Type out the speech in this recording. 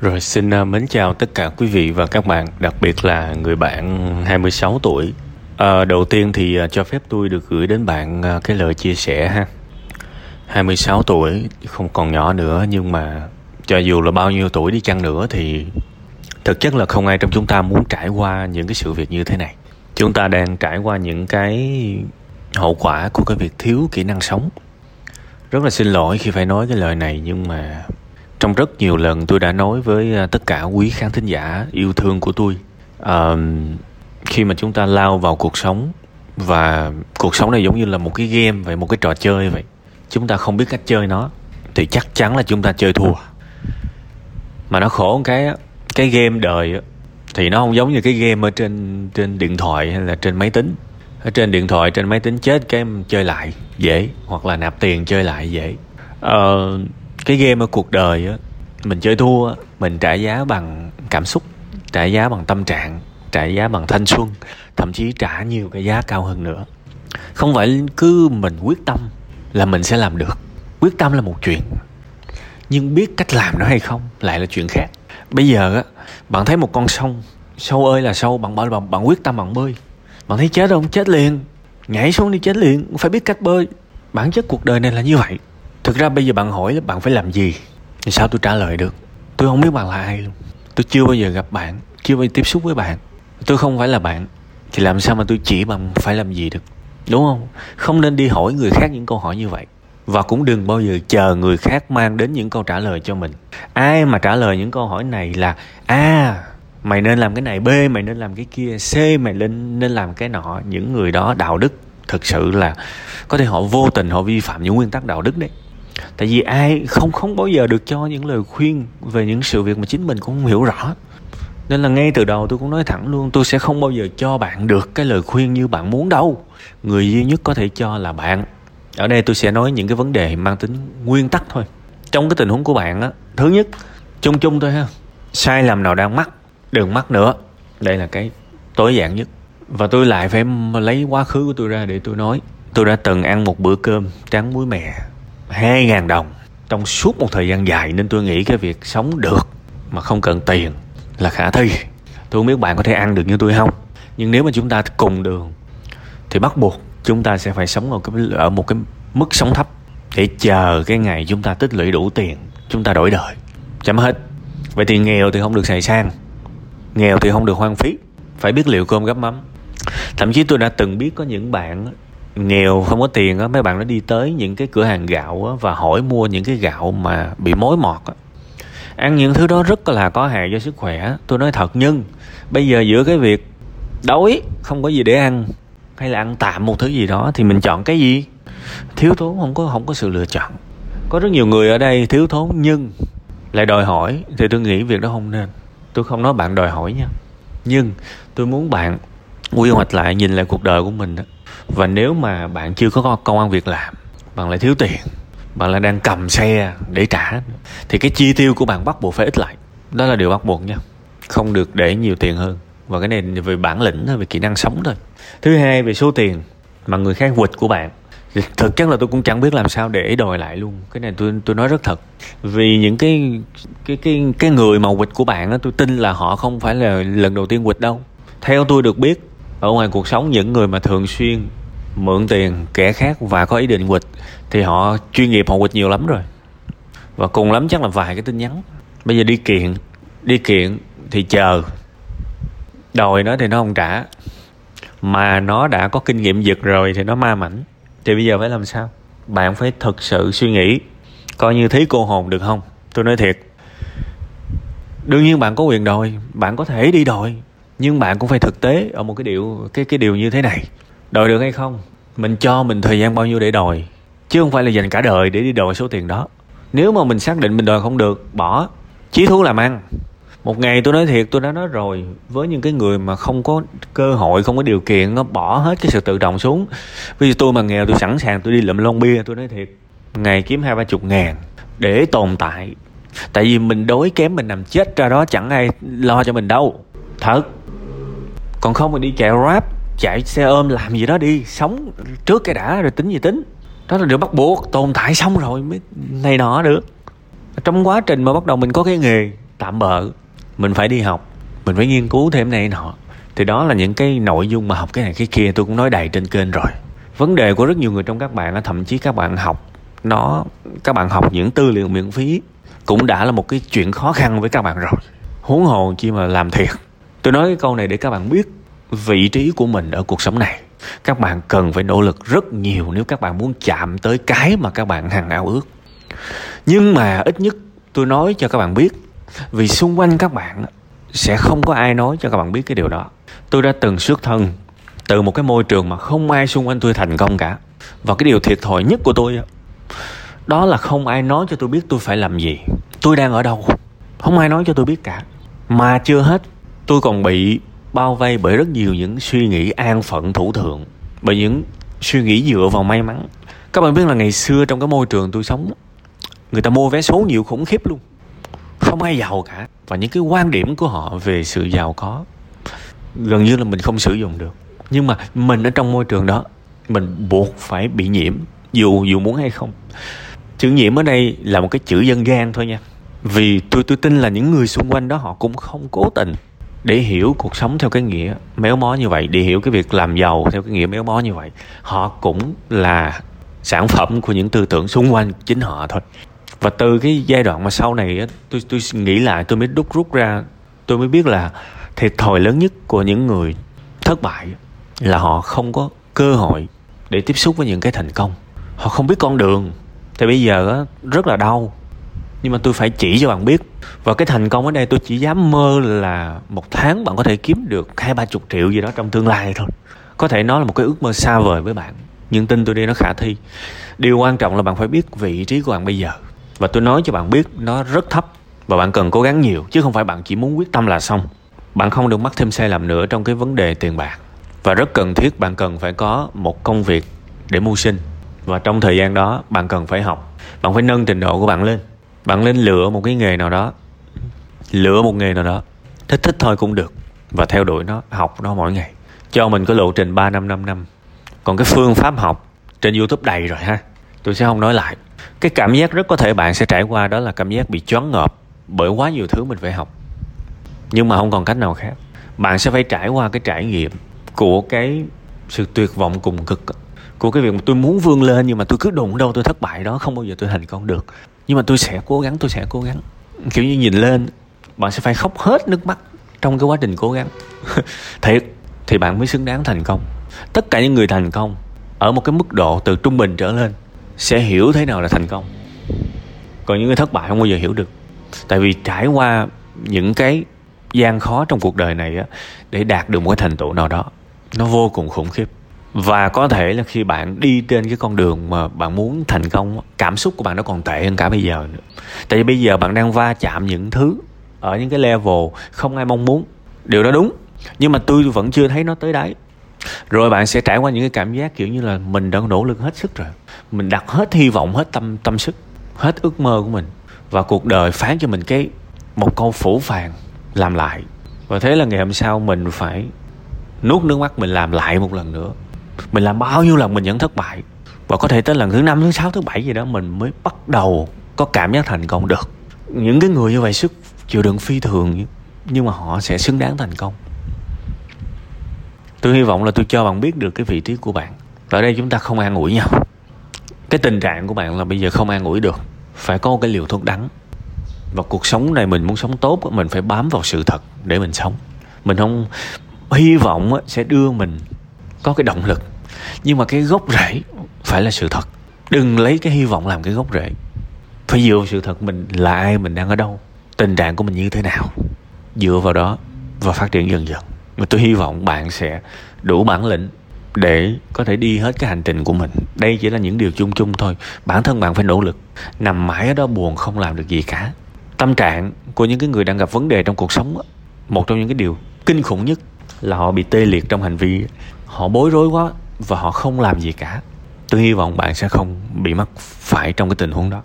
Rồi xin uh, mến chào tất cả quý vị và các bạn, đặc biệt là người bạn 26 tuổi. À, đầu tiên thì uh, cho phép tôi được gửi đến bạn uh, cái lời chia sẻ ha. 26 tuổi không còn nhỏ nữa nhưng mà cho dù là bao nhiêu tuổi đi chăng nữa thì thực chất là không ai trong chúng ta muốn trải qua những cái sự việc như thế này. Chúng ta đang trải qua những cái hậu quả của cái việc thiếu kỹ năng sống. Rất là xin lỗi khi phải nói cái lời này nhưng mà trong rất nhiều lần tôi đã nói với à, tất cả quý khán thính giả yêu thương của tôi uh, khi mà chúng ta lao vào cuộc sống và cuộc sống này giống như là một cái game vậy một cái trò chơi vậy chúng ta không biết cách chơi nó thì chắc chắn là chúng ta chơi thua. Mà nó khổ cái cái game đời thì nó không giống như cái game ở trên trên điện thoại hay là trên máy tính. Ở trên điện thoại trên máy tính chết cái chơi lại dễ hoặc là nạp tiền chơi lại dễ. Uh, cái game ở cuộc đời á mình chơi thua mình trả giá bằng cảm xúc trả giá bằng tâm trạng trả giá bằng thanh xuân thậm chí trả nhiều cái giá cao hơn nữa. Không phải cứ mình quyết tâm là mình sẽ làm được. Quyết tâm là một chuyện nhưng biết cách làm nó hay không lại là chuyện khác. Bây giờ á bạn thấy một con sông sâu ơi là sâu bạn bảo bạn, bạn quyết tâm bạn bơi. Bạn thấy chết không? Chết liền. Nhảy xuống đi chết liền. Phải biết cách bơi. Bản chất cuộc đời này là như vậy thực ra bây giờ bạn hỏi là bạn phải làm gì thì sao tôi trả lời được? Tôi không biết bạn là ai luôn. Tôi chưa bao giờ gặp bạn chưa bao giờ tiếp xúc với bạn. Tôi không phải là bạn thì làm sao mà tôi chỉ bạn phải làm gì được? Đúng không? Không nên đi hỏi người khác những câu hỏi như vậy. Và cũng đừng bao giờ chờ người khác mang đến những câu trả lời cho mình. Ai mà trả lời những câu hỏi này là a à, mày nên làm cái này b mày nên làm cái kia c mày nên nên làm cái nọ. Những người đó đạo đức thực sự là có thể họ vô tình họ vi phạm những nguyên tắc đạo đức đấy tại vì ai không không bao giờ được cho những lời khuyên về những sự việc mà chính mình cũng không hiểu rõ. Nên là ngay từ đầu tôi cũng nói thẳng luôn, tôi sẽ không bao giờ cho bạn được cái lời khuyên như bạn muốn đâu. Người duy nhất có thể cho là bạn. Ở đây tôi sẽ nói những cái vấn đề mang tính nguyên tắc thôi. Trong cái tình huống của bạn á, thứ nhất, chung chung thôi ha. Sai lầm nào đang mắc, đừng mắc nữa. Đây là cái tối giản nhất. Và tôi lại phải lấy quá khứ của tôi ra để tôi nói. Tôi đã từng ăn một bữa cơm trắng muối mè. 2.000 đồng. Trong suốt một thời gian dài nên tôi nghĩ cái việc sống được mà không cần tiền là khả thi. Tôi không biết bạn có thể ăn được như tôi không. Nhưng nếu mà chúng ta cùng đường thì bắt buộc chúng ta sẽ phải sống ở, cái, ở một cái mức sống thấp để chờ cái ngày chúng ta tích lũy đủ tiền chúng ta đổi đời. Chấm hết. Vậy thì nghèo thì không được xài sang. Nghèo thì không được hoang phí. Phải biết liệu cơm gấp mắm. Thậm chí tôi đã từng biết có những bạn nghèo, không có tiền á, mấy bạn nó đi tới những cái cửa hàng gạo á và hỏi mua những cái gạo mà bị mối mọt á. Ăn những thứ đó rất là có hại cho sức khỏe, tôi nói thật, nhưng bây giờ giữa cái việc đói, không có gì để ăn, hay là ăn tạm một thứ gì đó thì mình chọn cái gì? Thiếu thốn không có không có sự lựa chọn. Có rất nhiều người ở đây thiếu thốn nhưng lại đòi hỏi, thì tôi nghĩ việc đó không nên. Tôi không nói bạn đòi hỏi nha. Nhưng tôi muốn bạn quy hoạch lại, nhìn lại cuộc đời của mình đó. Và nếu mà bạn chưa có công ăn việc làm, bạn lại thiếu tiền, bạn lại đang cầm xe để trả, thì cái chi tiêu của bạn bắt buộc phải ít lại. Đó là điều bắt buộc nha. Không được để nhiều tiền hơn. Và cái này về bản lĩnh thôi, về kỹ năng sống thôi. Thứ hai, về số tiền mà người khác quỵt của bạn. Thực chất là tôi cũng chẳng biết làm sao để đòi lại luôn. Cái này tôi tôi nói rất thật. Vì những cái cái cái cái người mà quỵt của bạn đó tôi tin là họ không phải là lần đầu tiên quỵt đâu. Theo tôi được biết ở ngoài cuộc sống, những người mà thường xuyên mượn tiền, kẻ khác và có ý định quỵt, thì họ chuyên nghiệp, họ quỵt nhiều lắm rồi. Và cùng lắm chắc là vài cái tin nhắn. Bây giờ đi kiện đi kiện thì chờ. Đòi nó thì nó không trả. Mà nó đã có kinh nghiệm giật rồi thì nó ma mảnh. Thì bây giờ phải làm sao? Bạn phải thực sự suy nghĩ, coi như thí cô hồn được không? Tôi nói thiệt. Đương nhiên bạn có quyền đòi, bạn có thể đi đòi nhưng bạn cũng phải thực tế ở một cái điều, cái cái điều như thế này. Đòi được hay không? Mình cho mình thời gian bao nhiêu để đòi? Chứ không phải là dành cả đời để đi đòi số tiền đó. Nếu mà mình xác định mình đòi không được, bỏ. Chí thú làm ăn. Một ngày tôi nói thiệt, tôi đã nói rồi. Với những cái người mà không có cơ hội, không có điều kiện, nó bỏ hết cái sự tự động xuống. Ví dụ tôi mà nghèo, tôi sẵn sàng tôi đi lượm lon bia, tôi nói thiệt. Ngày kiếm hai ba chục ngàn để tồn tại. Tại vì mình đối kém mình nằm chết ra đó, chẳng ai lo cho mình đâu. Thật còn không thì đi chạy rap chạy xe ôm, làm gì đó đi, sống trước cái đã, rồi tính gì tính. Đó là điều bắt buộc, tồn tại xong rồi mới này nọ được. Trong quá trình mà bắt đầu mình có cái nghề tạm bợ, mình phải đi học, mình phải nghiên cứu thêm này nọ, thì đó là những cái nội dung mà học cái này cái kia tôi cũng nói đầy trên kênh rồi. Vấn đề của rất nhiều người trong các bạn là thậm chí các bạn học, nó, các bạn học những tư liệu miễn phí cũng đã là một cái chuyện khó khăn với các bạn rồi. Huống hồ chi mà làm thiệt. Tôi nói cái câu này để các bạn biết vị trí của mình ở cuộc sống này. Các bạn cần phải nỗ lực rất nhiều nếu các bạn muốn chạm tới cái mà các bạn hằng ao ước. Nhưng mà ít nhất tôi nói cho các bạn biết, vì xung quanh các bạn sẽ không có ai nói cho các bạn biết cái điều đó. Tôi đã từng xuất thân từ một cái môi trường mà không ai xung quanh tôi thành công cả. Và cái điều thiệt thòi nhất của tôi đó là không ai nói cho tôi biết tôi phải làm gì. Tôi đang ở đâu? Không ai nói cho tôi biết cả. Mà chưa hết, tôi còn bị bao vây bởi rất nhiều những suy nghĩ an phận thủ thượng, bởi những suy nghĩ dựa vào may mắn. Các bạn biết là ngày xưa trong cái môi trường tôi sống, người ta mua vé số nhiều khủng khiếp luôn. Không ai giàu cả. Và những cái quan điểm của họ về sự giàu có, gần như là mình không sử dụng được. Nhưng mà mình ở trong môi trường đó, mình buộc phải bị nhiễm, dù dù muốn hay không. Chữ nhiễm ở đây là một cái chữ dân gian thôi nha. Vì tôi tôi tin là những người xung quanh đó họ cũng không cố tình để hiểu cuộc sống theo cái nghĩa méo mó như vậy, để hiểu cái việc làm giàu theo cái nghĩa méo mó như vậy, họ cũng là sản phẩm của những tư tưởng xung quanh chính họ thôi. Và từ cái giai đoạn mà sau này tôi tôi nghĩ lại, tôi mới đúc rút ra, tôi mới biết là thiệt thòi lớn nhất của những người thất bại là họ không có cơ hội để tiếp xúc với những cái thành công. Họ không biết con đường. Thì bây giờ rất là đau nhưng mà tôi phải chỉ cho bạn biết. Và cái thành công ở đây tôi chỉ dám mơ là một tháng bạn có thể kiếm được hai, ba chục triệu gì đó trong tương lai thôi. Có thể nó là một cái ước mơ xa vời với bạn, nhưng tin tôi đi nó khả thi. Điều quan trọng là bạn phải biết vị trí của bạn bây giờ. Và tôi nói cho bạn biết nó rất thấp, và bạn cần cố gắng nhiều, chứ không phải bạn chỉ muốn quyết tâm là xong. Bạn không được mắc thêm sai lầm nữa trong cái vấn đề tiền bạc. Và rất cần thiết, bạn cần phải có một công việc để mưu sinh. Và trong thời gian đó, bạn cần phải học. Bạn phải nâng trình độ của bạn lên bạn lên lựa một cái nghề nào đó. Lựa một nghề nào đó. Thích thích thôi cũng được. Và theo đuổi nó, học nó mỗi ngày. Cho mình có lộ trình 3 năm 5 năm. Còn cái phương pháp học trên youtube đầy rồi ha. Tôi sẽ không nói lại. Cái cảm giác rất có thể bạn sẽ trải qua đó là cảm giác bị choáng ngợp bởi quá nhiều thứ mình phải học. Nhưng mà không còn cách nào khác. Bạn sẽ phải trải qua cái trải nghiệm của cái sự tuyệt vọng cùng cực. Của cái việc mà tôi muốn vươn lên nhưng mà tôi cứ đụng đâu tôi thất bại đó, không bao giờ tôi thành công được nhưng mà tôi sẽ cố gắng, tôi sẽ cố gắng. Kiểu như nhìn lên, bạn sẽ phải khóc hết nước mắt trong cái quá trình cố gắng. Thiệt, thì bạn mới xứng đáng thành công. Tất cả những người thành công ở một cái mức độ từ trung bình trở lên sẽ hiểu thế nào là thành công. Còn những người thất bại không bao giờ hiểu được. Tại vì trải qua những cái gian khó trong cuộc đời này á, để đạt được một cái thành tựu nào đó, nó vô cùng khủng khiếp và có thể là khi bạn đi trên cái con đường mà bạn muốn thành công, cảm xúc của bạn nó còn tệ hơn cả bây giờ nữa. Tại vì bây giờ bạn đang va chạm những thứ ở những cái level không ai mong muốn. Điều đó đúng, nhưng mà tôi vẫn chưa thấy nó tới đấy rồi bạn sẽ trải qua những cái cảm giác kiểu như là mình đã nỗ lực hết sức rồi. Mình đặt hết hy vọng, hết tâm tâm sức, hết ước mơ của mình. Và cuộc đời phán cho mình cái một câu phủ phàng làm lại. Và thế là ngày hôm sau mình phải nuốt nước mắt mình làm lại một lần nữa mình làm bao nhiêu lần mình vẫn thất bại. Và có thể tới lần thứ năm, thứ sáu, thứ bảy gì đó mình mới bắt đầu có cảm giác thành công được. Những cái người như vậy sức chịu đựng phi thường, nhưng mà họ sẽ xứng đáng thành công. Tôi hy vọng là tôi cho bạn biết được cái vị trí của bạn. Ở đây chúng ta không an ủi nhau. Cái tình trạng của bạn là bây giờ không an ủi được. Phải có cái liều thuốc đắng. Và cuộc sống này mình muốn sống tốt, mình phải bám vào sự thật để mình sống. Mình không hy vọng sẽ đưa mình có cái động lực nhưng mà cái gốc rễ phải là sự thật. Đừng lấy cái hy vọng làm cái gốc rễ. Phải dựa vào sự thật mình là ai, mình đang ở đâu, tình trạng của mình như thế nào. Dựa vào đó và phát triển dần dần. Mà tôi hy vọng bạn sẽ đủ bản lĩnh để có thể đi hết cái hành trình của mình. Đây chỉ là những điều chung chung thôi. Bản thân bạn phải nỗ lực. Nằm mãi ở đó buồn không làm được gì cả. Tâm trạng của những cái người đang gặp vấn đề trong cuộc sống một trong những cái điều kinh khủng nhất là họ bị tê liệt trong hành vi. Họ bối rối quá và họ không làm gì cả. Tôi hy vọng bạn sẽ không bị mắc phải trong cái tình huống đó.